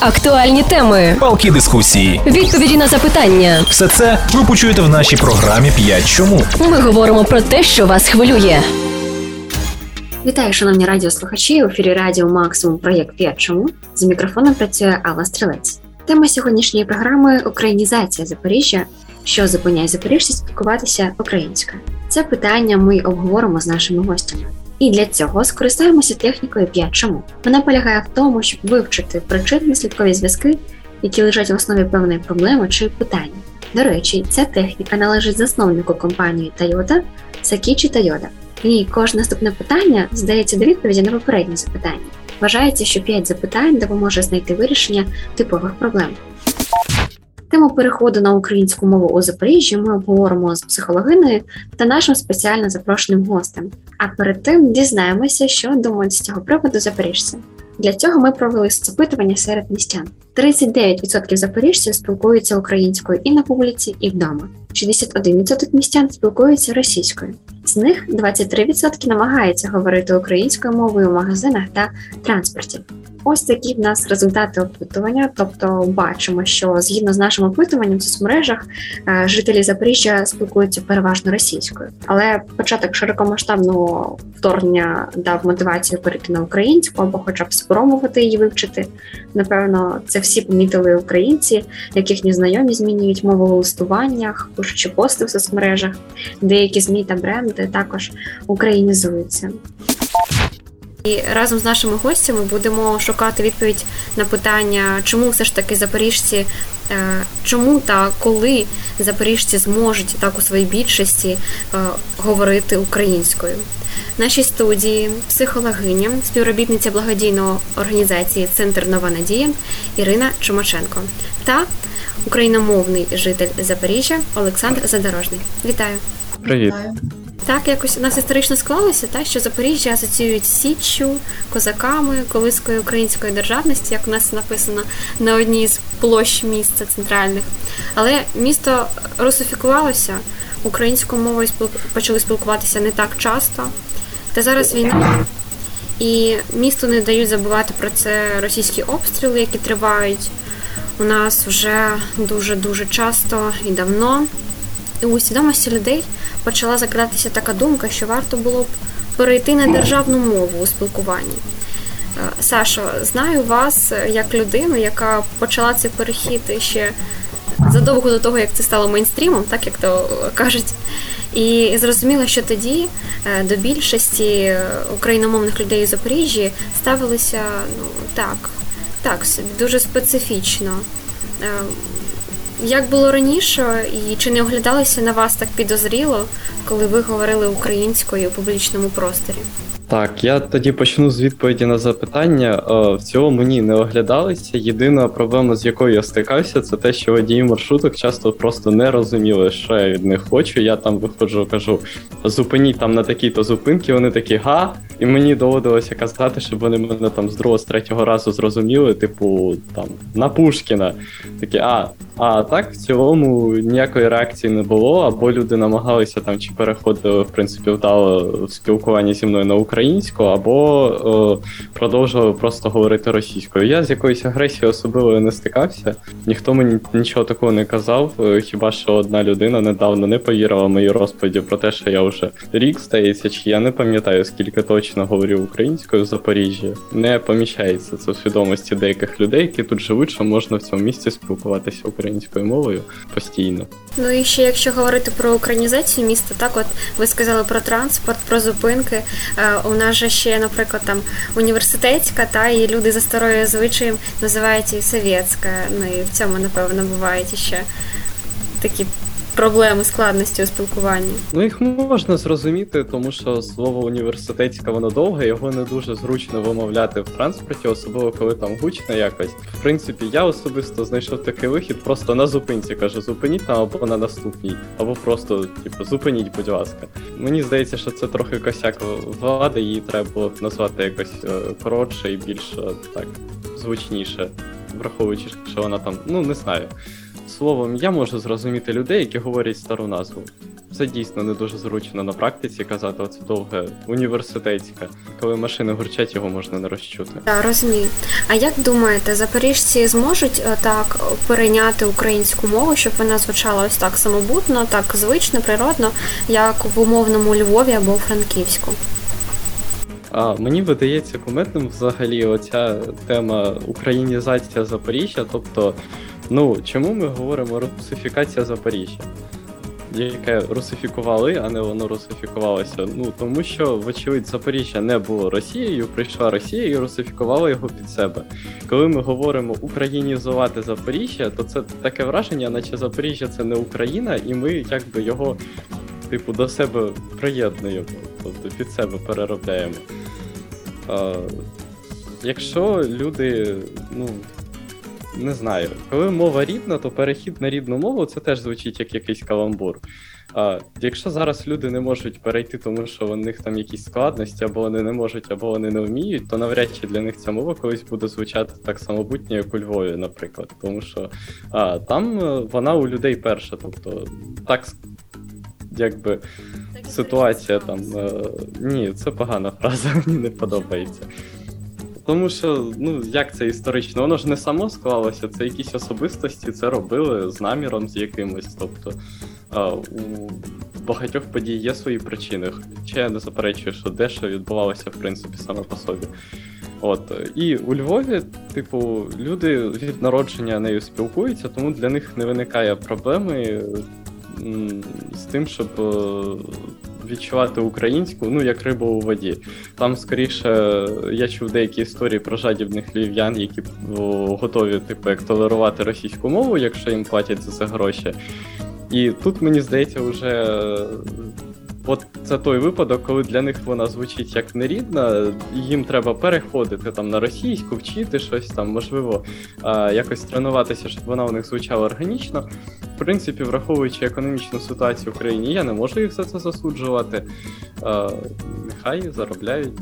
Актуальні теми, палкі дискусії. відповіді на запитання. Все це ви почуєте в нашій програмі «5 чому. Ми говоримо про те, що вас хвилює. Вітаю, шановні радіослухачі. У ефірі Радіо Максимум проєкт «П'ять чому з мікрофоном працює Алла Стрілець. Тема сьогоднішньої програми Українізація Запоріжжя, що зупиняє запоріжців спілкуватися українською. Це питання ми обговоримо з нашими гостями. І для цього скористаємося технікою «5 чому. Вона полягає в тому, щоб вивчити причинно-слідкові зв'язки, які лежать в основі певної проблеми чи питання. До речі, ця техніка належить засновнику компанії Toyota Сакічі Тойода. І кожне наступне питання здається до відповіді на попереднє запитання. Вважається, що 5 запитань допоможе знайти вирішення типових проблем. Тему переходу на українську мову у Запоріжжі ми обговоримо з психологиною та нашим спеціально запрошеним гостем. А перед тим дізнаємося, що думають з цього приводу запоріжці. Для цього ми провели запитування серед містян. 39% запоріжців спілкуються українською і на вулиці, і вдома. 61% містян спілкуються російською. З них 23% намагаються говорити українською мовою в магазинах та транспорті. Ось такі в нас результати опитування. Тобто, бачимо, що згідно з нашим опитуванням в соцмережах е, жителі Запоріжжя спілкуються переважно російською, але початок широкомасштабного вторгнення дав мотивацію перейти на українську або, хоча б спробувати її вивчити. Напевно, це всі помітили українці, яких незнайомі змінюють мову в листуваннях, пишучи пости в соцмережах. Деякі змі та бренди також українізуються. І разом з нашими гостями будемо шукати відповідь на питання, чому все ж таки запоріжці, е, чому та коли запоріжці зможуть так у своїй більшості е, говорити українською. В нашій студії психологиня, співробітниця благодійної організації Центр Нова Надія Ірина Чумаченко та україномовний житель Запоріжжя Олександр Задорожний. Вітаю! Привіт. Так, якось у нас історично склалося, та що Запоріжжя асоціюють з Січчю, козаками, колискою української державності, як у нас написано на одній з площ міста центральних. Але місто русифікувалося, українською мовою спілку... почали спілкуватися не так часто. Та зараз війна, і місту не дають забувати про це російські обстріли, які тривають у нас вже дуже дуже часто і давно. І у свідомості людей почала закрадатися така думка, що варто було б перейти на державну мову у спілкуванні. Е, Сашо, знаю вас як людину, яка почала цей перехід ще задовго до того, як це стало мейнстрімом, так як то кажуть. І зрозуміло, що тоді е, до більшості україномовних людей у Запоріжжі ставилися ну так, так дуже специфічно. Е, як було раніше, і чи не оглядалося на вас так підозріло, коли ви говорили українською у публічному просторі? Так, я тоді почну з відповіді на запитання. Е, в цілому мені не оглядалися. Єдина проблема, з якою я стикався, це те, що водії маршруток часто просто не розуміли, що я від них хочу. Я там виходжу, кажу, зупиніть там на такій-то зупинки. Вони такі га, і мені доводилося казати, щоб вони мене там з другого, з третього разу зрозуміли, типу там на Пушкіна. Такі, а, а так в цілому ніякої реакції не було, або люди намагалися там чи переходили, в принципі, вдало в спілкуванні зі мною на українську, або е, продовжували просто говорити російською. Я з якоюсь агресією особливою не стикався, ніхто мені нічого такого не казав. е, Хіба що одна людина недавно не повірила в мої розповіді про те, що я вже рік здається, чи я не пам'ятаю, скільки точно говорю українською в Запоріжжі. Не поміщається це в свідомості деяких людей, які тут живуть, що можна в цьому місці спілкуватися українською мовою постійно. Ну і ще якщо говорити про українізацію міста, так от ви сказали про транспорт, про зупинки. Е, У нас же ще, наприклад, там університетська, та і люди за старою звичаєм називають її совєтська. Ну і в цьому, напевно, бувають ще такі проблеми, складності у спілкуванні. Ну їх можна зрозуміти, тому що слово університетське воно довге, його не дуже зручно вимовляти в транспорті, особливо коли там гучно якось. В принципі, я особисто знайшов такий вихід просто на зупинці. Кажу, зупиніть там або на наступній, або просто, типу, зупиніть, будь ласка. Мені здається, що це трохи косяк влади, її треба було назвати якось е, коротше і більш е, так звучніше, враховуючи, що вона там, ну не знаю. Словом, я можу зрозуміти людей, які говорять стару назву. Це дійсно не дуже зручно на практиці казати оце довге університетське. Коли машини гурчать, його можна не розчути. Так, розумію. А як думаєте, запоріжці зможуть е, так перейняти українську мову, щоб вона звучала ось так самобутно, так звично, природно, як в умовному Львові або Франківську? А мені видається кумедним взагалі оця тема українізація Запоріжжя. Тобто, ну чому ми говоримо русифікація Запоріжжя? Яке русифікували, а не воно русифікувалося. Ну тому що, вочевидь, Запоріжжя не було Росією, прийшла Росія і русифікувала його під себе. Коли ми говоримо українізувати Запоріжжя, то це таке враження, наче Запоріжжя це не Україна, і ми якби його, типу, до себе приєднуємо, тобто під себе переробляємо. А, якщо люди, ну. Не знаю, коли мова рідна, то перехід на рідну мову це теж звучить як якийсь каламбур. А якщо зараз люди не можуть перейти, тому що у них там якісь складності, або вони не можуть, або вони не вміють, то навряд чи для них ця мова колись буде звучати так самобутньо, як у Львові, наприклад. Тому що а, там е, вона у людей перша, тобто так якби ситуація там. е, Ні, це погана фраза, мені не подобається. Тому що, ну як це історично, воно ж не само склалося, це якісь особистості це робили з наміром з якимось. Тобто у багатьох подій є свої причини. Хоча я не заперечую, що дещо відбувалося, в принципі, саме по собі. От і у Львові, типу, люди від народження нею спілкуються, тому для них не виникає проблеми з тим, щоб е, відчувати українську, ну як рибу у воді. Там скоріше я чув деякі історії про жадібних львів'ян, які готові, типу, як толерувати російську мову, якщо їм платять за це гроші. І тут мені здається, вже от це той випадок, коли для них вона звучить як нерідна, їм треба переходити там на російську, вчити щось там, можливо, якось тренуватися, щоб вона у них звучала органічно. В принципі, враховуючи економічну ситуацію в країні, я не можу їх за це засуджувати. Нехай заробляють.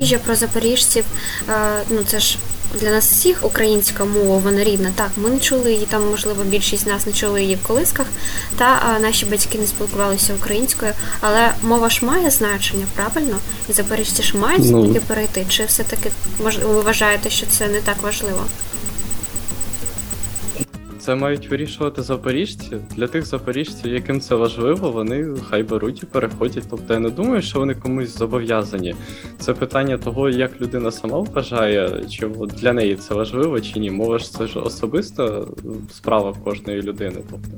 Запоріжжя про запоріжців, е, ну це ж для нас всіх українська мова, вона рідна. Так, ми не чули її, там, можливо, більшість з нас не чули її в колисках, та наші батьки не спілкувалися українською, але мова ж має значення, правильно? І запоріжці ж мають Ну. все-таки перейти. Чи все-таки ви вважаєте, що це не так важливо? Це мають вирішувати запоріжці. Для тих запоріжців, яким це важливо, вони хай беруть і переходять. Тобто я не думаю, що вони комусь зобов'язані. Це питання того, як людина сама вважає, чи для неї це важливо чи ні. Мова ж це ж особиста справа кожної людини. Тобто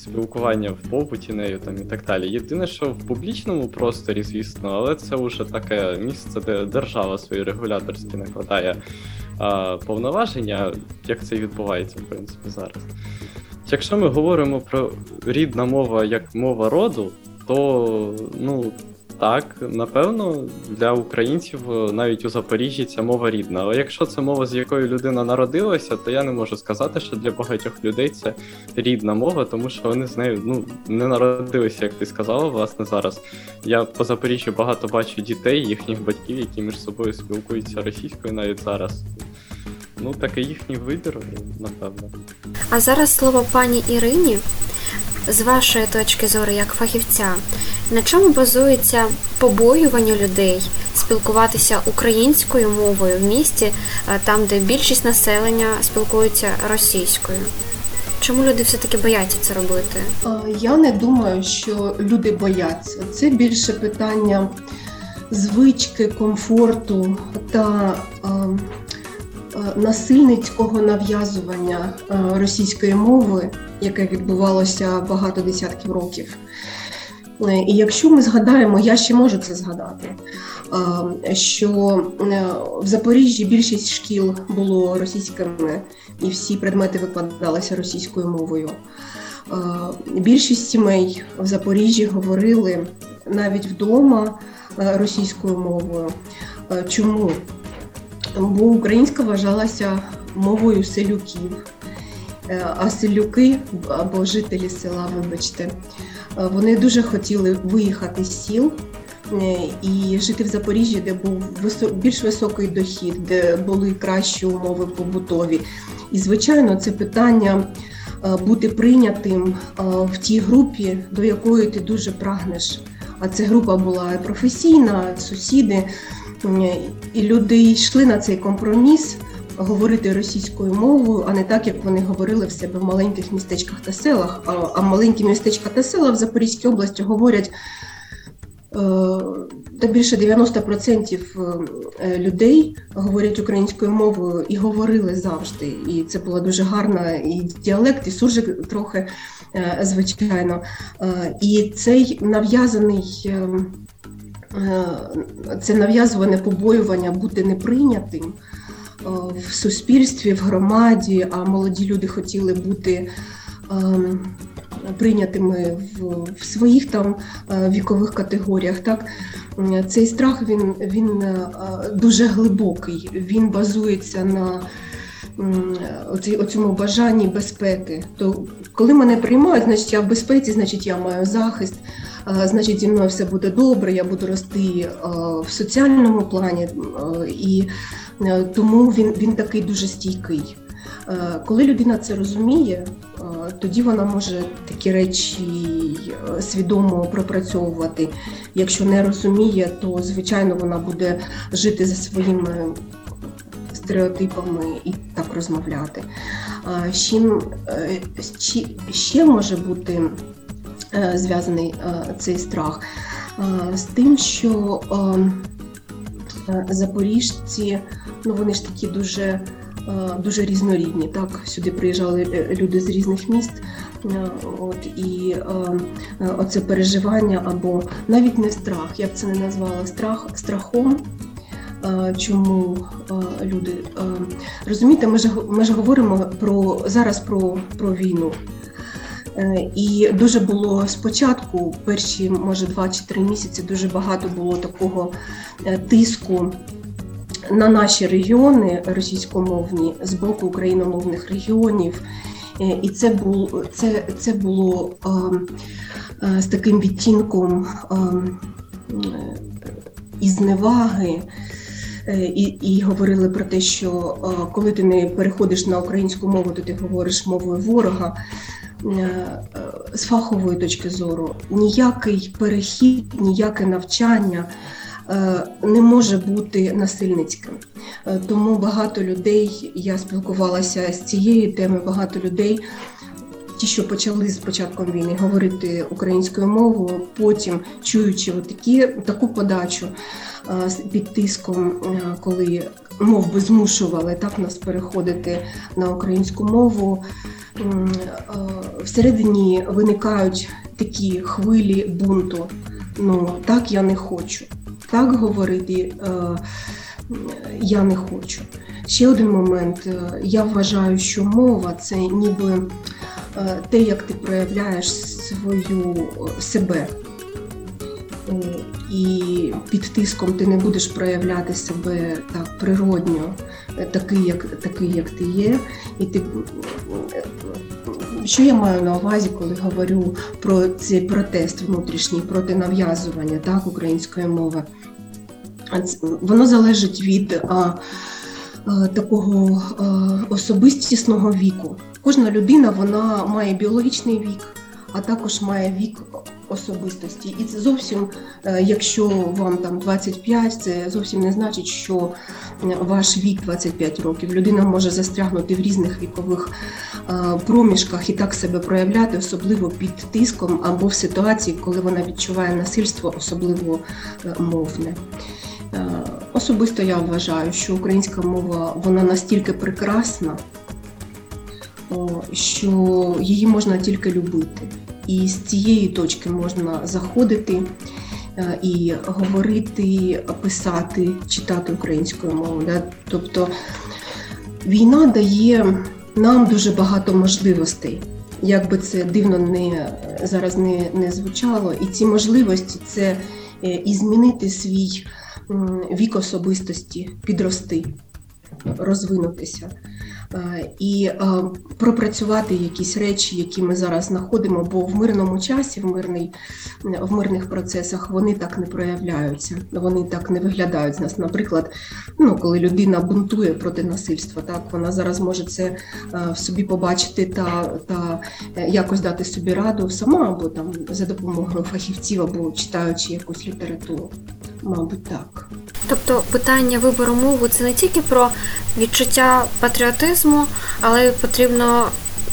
спілкування в побуті нею там і так далі. Єдине, що в публічному просторі, звісно, але це вже таке місце, де держава свої регуляторські накладає а, повноваження, як це відбувається, в принципі, зараз. Якщо ми говоримо про рідна мова як мова роду, то ну так, напевно, для українців е, навіть у Запоріжжі ця мова рідна. Але якщо це мова, з якою людина народилася, то я не можу сказати, що для багатьох людей це рідна мова, тому що вони з нею ну не народилися, як ти сказала, власне, зараз. Я по Запоріжжю багато бачу дітей, їхніх батьків, які між собою спілкуються російською навіть зараз. Ну, такий їхній вибір, напевно. А зараз слово пані Ірині. З вашої точки зору, як фахівця, на чому базується побоювання людей спілкуватися українською мовою в місті, е, там, де більшість населення спілкується російською? Чому люди все-таки бояться це робити? Е, Я не думаю, що люди бояться. Це більше питання звички, комфорту та е, е, насильницького нав'язування е, російської мови, яке відбувалося багато десятків років. Е, І якщо ми згадаємо, я ще можу це згадати, е, що е, в Запоріжжі більшість шкіл було російськими, і всі предмети викладалися російською мовою. Е, Більшість сімей в Запоріжжі говорили навіть вдома е, російською мовою. Е, Чому? Бо українська вважалася мовою селюків, Е, а селюки або жителі села, вибачте, е, вони дуже хотіли виїхати з сіл е, і жити в Запоріжжі, де був більш високий дохід, де були кращі умови побутові. І, звичайно, це питання бути прийнятим в тій групі, до якої ти дуже прагнеш. А ця група була професійна, сусіди, і люди йшли на цей компроміс говорити російською мовою, а не так, як вони говорили в себе в маленьких містечках та селах. А маленькі містечка та села в Запорізькій області говорять. Е, та більше 90% е, людей говорять українською мовою і говорили завжди. І це була дуже гарна і діалект, і суржик трохи е, звичайно. І цей нав'язаний, це нав'язуване побоювання бути неприйнятим. В суспільстві, в громаді, а молоді люди хотіли бути ем, прийнятими в, в своїх там е, вікових категоріях. Так цей страх він, він е, дуже глибокий. Він базується на цьому бажанні безпеки. То коли мене приймають, значить я в безпеці, значить я маю захист. Е, значить, зі мною все буде добре, я буду рости в соціальному плані, і тому він він такий дуже стійкий. Коли людина це розуміє, тоді вона може такі речі е, свідомо пропрацьовувати. Якщо не розуміє, то звичайно вона буде жити за своїми стереотипами і так розмовляти. З чим е, ще може бути е, зв'язаний цей страх? З тим, що запоріжці, ну вони ж такі дуже Е, дуже різнорідні. Так, сюди приїжджали е, люди з різних міст. Е, от і е, оце переживання або навіть не страх, я б це не назвала страх страхом. Е, чому е, люди е, розумієте, ми ж ми ж говоримо про зараз про, про війну. І дуже було спочатку, перші, може, два чи три місяці, дуже багато було такого тиску на наші регіони російськомовні з боку україномовних регіонів. Е, і це було це, це було е, е, з таким відтінком е, із зневаги. Е, і і говорили про те, що е, коли ти не переходиш на українську мову, то ти говориш мовою ворога. З фахової точки зору ніякий перехід, ніяке навчання Е, не може бути насильницьким. Е, тому багато людей, я спілкувалася з цієї теми, багато людей. Ті, що почали з початком війни говорити українською мовою, потім чуючи такі, таку подачу е, під тиском, коли мов би змушували так нас переходити на українську мову, всередині виникають такі хвилі бунту. Ну так я не хочу так говорити е, я не хочу. Ще один момент. Е, я вважаю, що мова це ніби е, те, як ти проявляєш свою себе. І під тиском ти не будеш проявляти себе так природньо, такий, як такий, як ти є. І ти що я маю на увазі, коли говорю про цей протест внутрішній проти нав'язування так, української мови? Воно залежить від а, а, такого а, особистісного віку. Кожна людина вона має біологічний вік, а також має вік особистості. І це зовсім, е, якщо вам там 25, це зовсім не значить, що ваш вік 25 років. Людина може застрягнути в різних вікових е, проміжках і так себе проявляти, особливо під тиском або в ситуації, коли вона відчуває насильство, особливо е, мовне. Особисто я вважаю, що українська мова вона настільки прекрасна, що її можна тільки любити. І з цієї точки можна заходити е, і говорити, писати, читати українською мовою. Тобто війна дає нам дуже багато можливостей. Як би це дивно не зараз не, не звучало, і ці можливості це е, і змінити свій вік особистості, підрости, розвинутися. Е, і е, пропрацювати якісь речі, які ми зараз знаходимо, бо в мирному часі, в мирний, в мирних процесах вони так не проявляються, вони так не виглядають з нас. Наприклад, ну коли людина бунтує проти насильства, так вона зараз може це е, в собі побачити та та якось дати собі раду сама, або там за допомогою фахівців, або читаючи якусь літературу. Мабуть, так. Тобто питання вибору мови це не тільки про відчуття патріотизму, але потрібно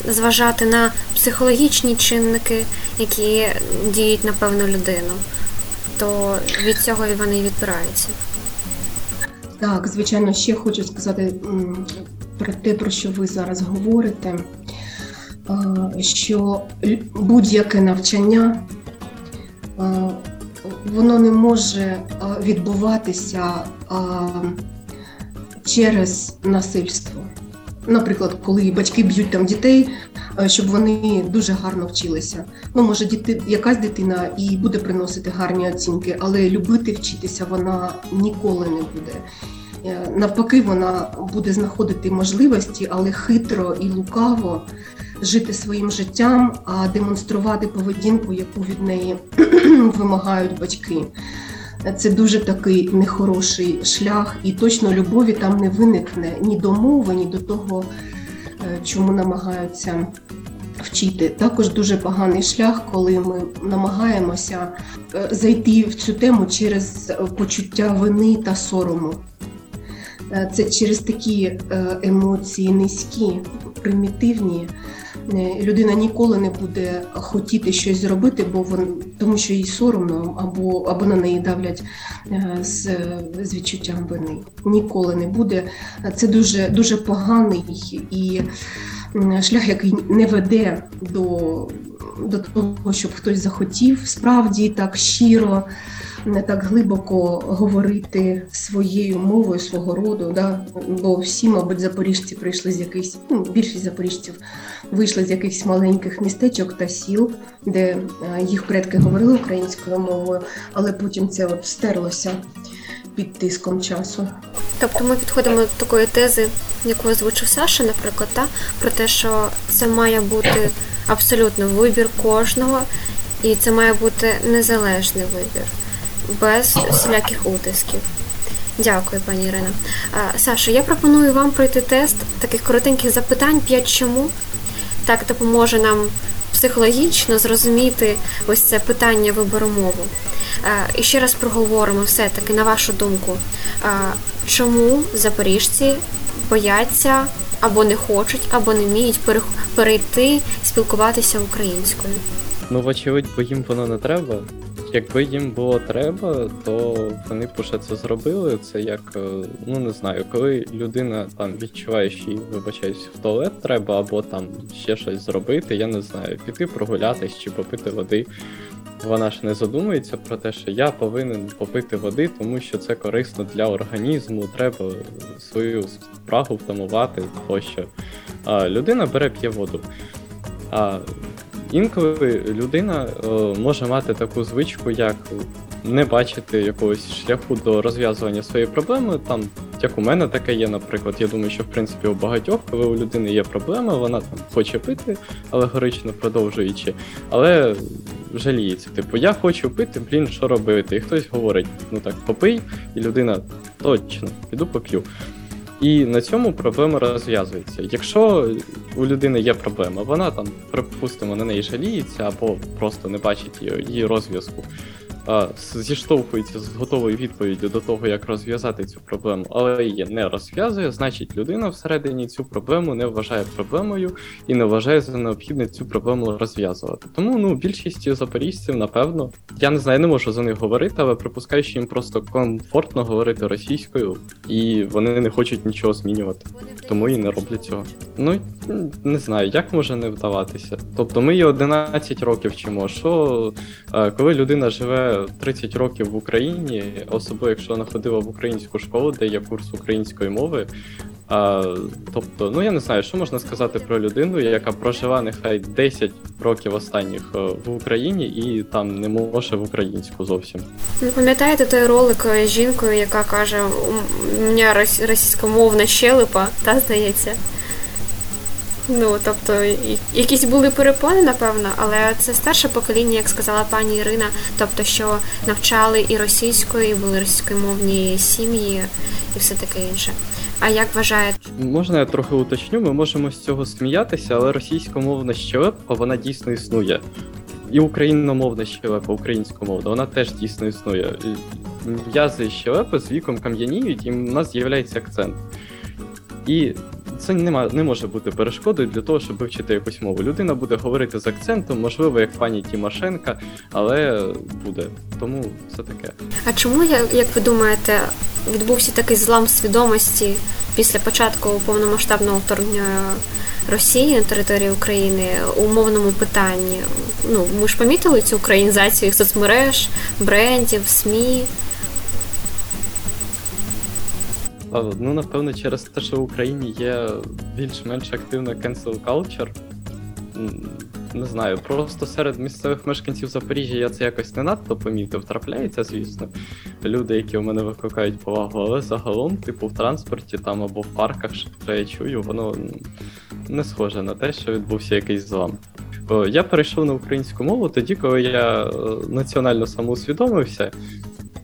зважати на психологічні чинники, які діють на певну людину. То від цього і вони відбираються. Так, звичайно, ще хочу сказати про те, про що ви зараз говорите, що будь-яке навчання воно не може відбуватися через насильство. Наприклад, коли батьки б'ють там дітей, щоб вони дуже гарно вчилися. Ну, може, діти, якась дитина і буде приносити гарні оцінки, але любити вчитися вона ніколи не буде. Е, навпаки, вона буде знаходити можливості, але хитро і лукаво жити своїм життям, а демонструвати поведінку, яку від неї вимагають батьки. Це дуже такий нехороший шлях, і точно любові там не виникне ні до мови, ні до того, е, чому намагаються вчити. Також дуже поганий шлях, коли ми намагаємося е, зайти в цю тему через почуття вини та сорому. Е, це через такі емоції низькі, примітивні. Е, людина ніколи не буде хотіти щось зробити, бо вон, тому що їй соромно, або або на неї давлять е, з з відчуттям вини. Ніколи не буде. Це дуже дуже поганий і шлях, який не веде до, до того, щоб хтось захотів справді так щиро не так глибоко говорити своєю мовою свого роду. Да? Бо всі, мабуть, запоріжці прийшли з якихось, ну, більшість запоріжців вийшли з якихось маленьких містечок та сіл, де е, їх предки говорили українською мовою, але потім це от стерлося під тиском часу. Тобто ми підходимо до такої тези, яку озвучив Саша, наприклад, та про те, що це має бути абсолютно вибір кожного, і це має бути незалежний вибір без всіляких утисків. Дякую, пані Ірина. Саша, я пропоную вам пройти тест таких коротеньких запитань, 5 чому. Так допоможе нам психологічно зрозуміти ось це питання вибору мови. І ще раз проговоримо все-таки, на вашу думку, чому запоріжці бояться або не хочуть, або не вміють перейти спілкуватися українською. Ну, вочевидь, бо їм воно не треба. Якби їм було треба, то вони б уже це зробили. Це як, е, ну не знаю, коли людина там відчуває, що їй, вибачаюсь, в туалет треба, або там ще щось зробити, я не знаю, піти прогулятись чи попити води. Вона ж не задумується про те, що я повинен попити води, тому що це корисно для організму, треба свою спрагу втамувати тощо. А людина бере п'є воду. А Інколи людина е, може мати таку звичку, як не бачити якогось шляху до розв'язування своєї проблеми. Там, як у мене таке є, наприклад, я думаю, що в принципі у багатьох, коли у людини є проблема, вона там хоче пити, алегорично продовжуючи, але жаліється. Типу, я хочу пити, блін, що робити? І хтось говорить, ну так, попий, і людина точно, піду поп'ю. І на цьому проблема розв'язується. Якщо у людини є проблема, вона там, припустимо, на неї жаліється або просто не бачить її розв'язку зіштовхується з готовою відповіддю до того, як розв'язати цю проблему, але її не розв'язує, значить людина всередині цю проблему не вважає проблемою і не вважає за необхідне цю проблему розв'язувати. Тому ну більшість запоріжців, напевно, я не знаю, не можу за них говорити, але припускаю, що їм просто комфортно говорити російською, і вони не хочуть нічого змінювати, тому і не роблять цього. Ну не знаю, як може не вдаватися. Тобто ми її 11 років вчимо, що коли людина живе. 30 років в Україні, особливо якщо вона ходила в українську школу, де є курс української мови. А, Тобто, ну я не знаю, що можна сказати про людину, яка прожила нехай 10 років останніх е, в Україні і там не може в українську зовсім. Ви пам'ятаєте той ролик з жінкою, яка каже, у мене російськомовна щелепа, та здається? Ну, тобто, якісь були перепони, напевно, але це старше покоління, як сказала пані Ірина, тобто, що навчали і російською, і були російськомовні сім'ї, і все таке інше. А як вважаєте? Можна я трохи уточню? Ми можемо з цього сміятися, але російськомовна щелепа вона дійсно існує. І україномовна щелепа, українськомовна, вона теж дійсно існує. М'язи щелепи з віком кам'яніють, і в нас з'являється акцент. І це нема, не може бути перешкодою для того, щоб вивчити якусь мову. Людина буде говорити з акцентом, можливо, як пані Тімошенка, але буде. Тому це таке. А чому, як ви думаєте, відбувся такий злам свідомості після початку повномасштабного вторгнення Росії на території України у мовному питанні? Ну, ми ж помітили цю українізацію соцмереж, брендів, СМІ. Ну, напевно, через те, що в Україні є більш-менш активна cancel culture. Не знаю, просто серед місцевих мешканців Запоріжжя я це якось не надто помітив. Трапляється, звісно, люди, які у мене викликають повагу, але загалом, типу, в транспорті там або в парках, що я чую, воно не схоже на те, що відбувся якийсь злам. Я перейшов на українську мову тоді, коли я е, національно самоусвідомився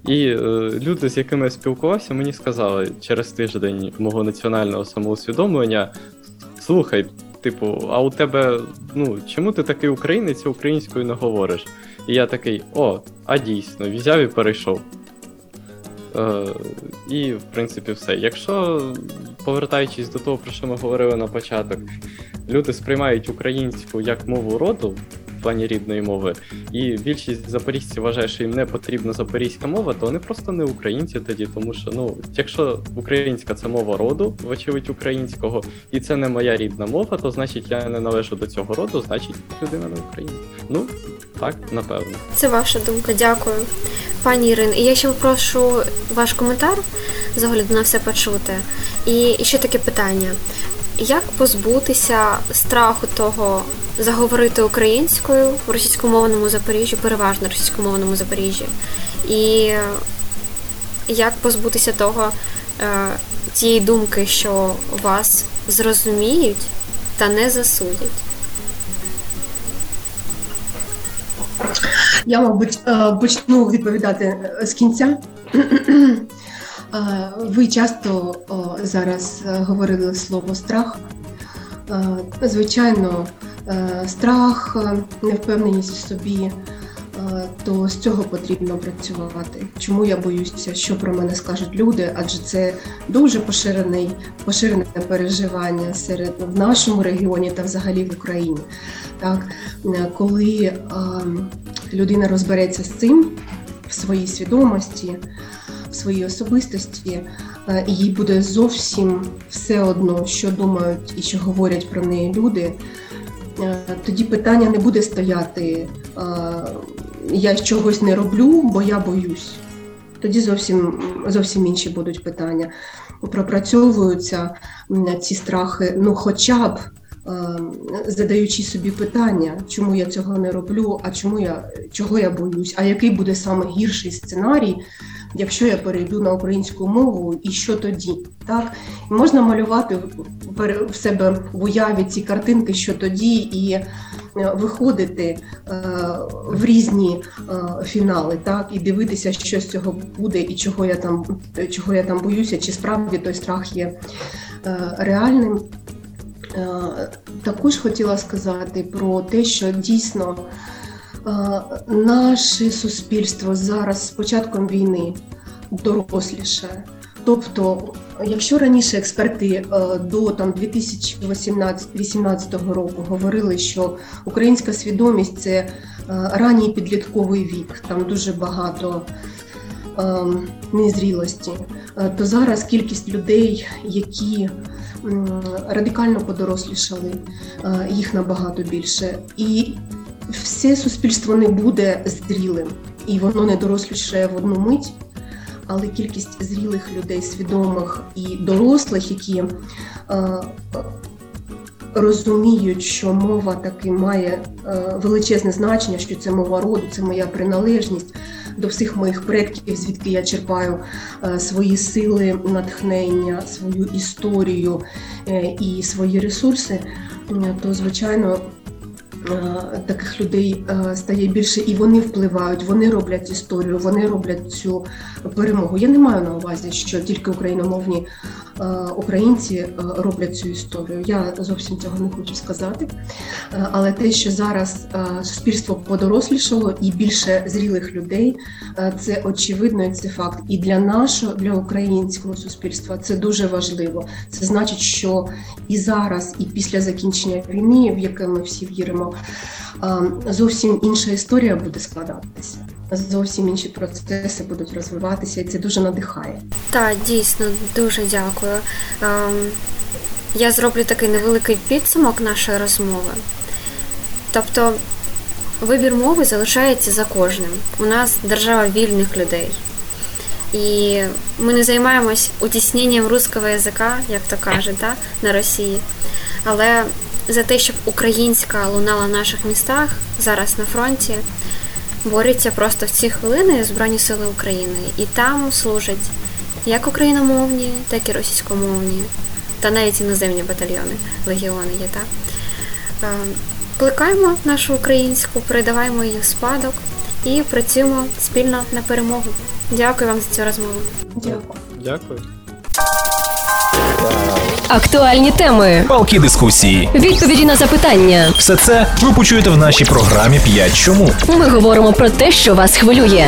і е, люди, з якими я спілкувався, мені сказали через тиждень мого національного самоусвідомлення: слухай, типу, а у тебе, ну, чому ти такий українець, українською не говориш? І я такий, о, а дійсно, взяв і перейшов. Е, І, в принципі, все. Якщо, повертаючись до того, про що ми говорили на початок, люди сприймають українську як мову роду, плані рідної мови. І більшість запоріжців вважає, що їм не потрібна запорізька мова, то вони просто не українці тоді, тому що ну, якщо українська це мова роду, вочевидь українського, і це не моя рідна мова, то значить я не належу до цього роду, значить людина не українець. Ну так, напевно. Це ваша думка, дякую. Пані Ірин, і я ще попрошу ваш коментар з огляду на все почути. І ще таке питання: як позбутися страху того заговорити українською в російськомовному Запоріжжі, переважно російськомовному Запоріжжі, і як позбутися того е, цієї думки, що вас зрозуміють та не засудять? Я, мабуть, е, почну відповідати з кінця. Е, ви часто зараз говорили слово страх. Звичайно, Е, страх, е, невпевненість в собі, е, то з цього потрібно працювати. Чому я боюся, що про мене скажуть люди? Адже це дуже поширений, поширене переживання серед в нашому регіоні та взагалі в Україні. Так, коли людина розбереться з цим в своїй свідомості, в своїй особистості, і їй буде зовсім все одно, що думають і що говорять про неї люди. Е, тоді питання не буде стояти е, я чогось не роблю, бо я боюсь. Тоді зовсім зовсім інші будуть питання. Пропрацьовуються ці страхи, ну хоча б е, задаючи собі питання, чому я цього не роблю, а чому я чого я боюсь, а який буде саме гірший сценарій, якщо я перейду на українську мову, і що тоді? Так можна малювати в себе в уяві ці картинки, що тоді, і е, виходити е, в різні е, фінали, так і дивитися, що з цього буде, і чого я там чого я там боюся, чи справді той страх є реальним. Також хотіла сказати про те, що дійсно наше суспільство зараз з початком війни доросліше. Тобто, якщо раніше експерти е, до там 2018 року говорили, що українська свідомість це е, ранній підлітковий вік, там дуже багато ем, незрілості, е, то зараз кількість людей, які радикально подорослішали, їх набагато більше. І все суспільство не буде зрілим, і воно не доросліше в одну мить але кількість зрілих людей, свідомих і дорослих, які е, розуміють, що мова таки має е, величезне значення, що це мова роду, це моя приналежність до всіх моїх предків, звідки я черпаю е, свої сили, натхнення, свою історію і свої ресурси. е, то звичайно. Е, Таких людей е, стає більше, і вони впливають, вони роблять історію, вони роблять цю перемогу. Я не маю на увазі, що тільки україномовні українці е, роблять цю історію. Я зовсім цього не хочу сказати. Е, Але те, що зараз е, суспільство подорослішало і більше зрілих людей, е, це очевидно, і це факт. І для нашого, для українського суспільства це дуже важливо. Це значить, що і зараз, і після закінчення війни, в яке ми всі віримо, е, зовсім інша історія буде складатися. Зовсім інші процеси будуть розвиватися, і це дуже надихає. Так, дійсно, дуже дякую. Ем, я зроблю такий невеликий підсумок нашої розмови. Тобто, вибір мови залишається за кожним. У нас держава вільних людей. І ми не займаємось утісненням русского язика, як то кажуть, да, на Росії. Але за те, щоб українська лунала в наших містах зараз на фронті, борються просто в ці хвилини Збройні Сили України. І там служать як україномовні, так і російськомовні, та навіть іноземні батальйони, легіони є, так? Е, Плекаємо нашу українську, передаваємо її в спадок і працюємо спільно на перемогу. Дякую вам за цю розмову. Дякую. Дякую. Актуальні теми, Палкі дискусії. відповіді на запитання. Все це ви почуєте в нашій програмі «5 чому. Ми говоримо про те, що вас хвилює.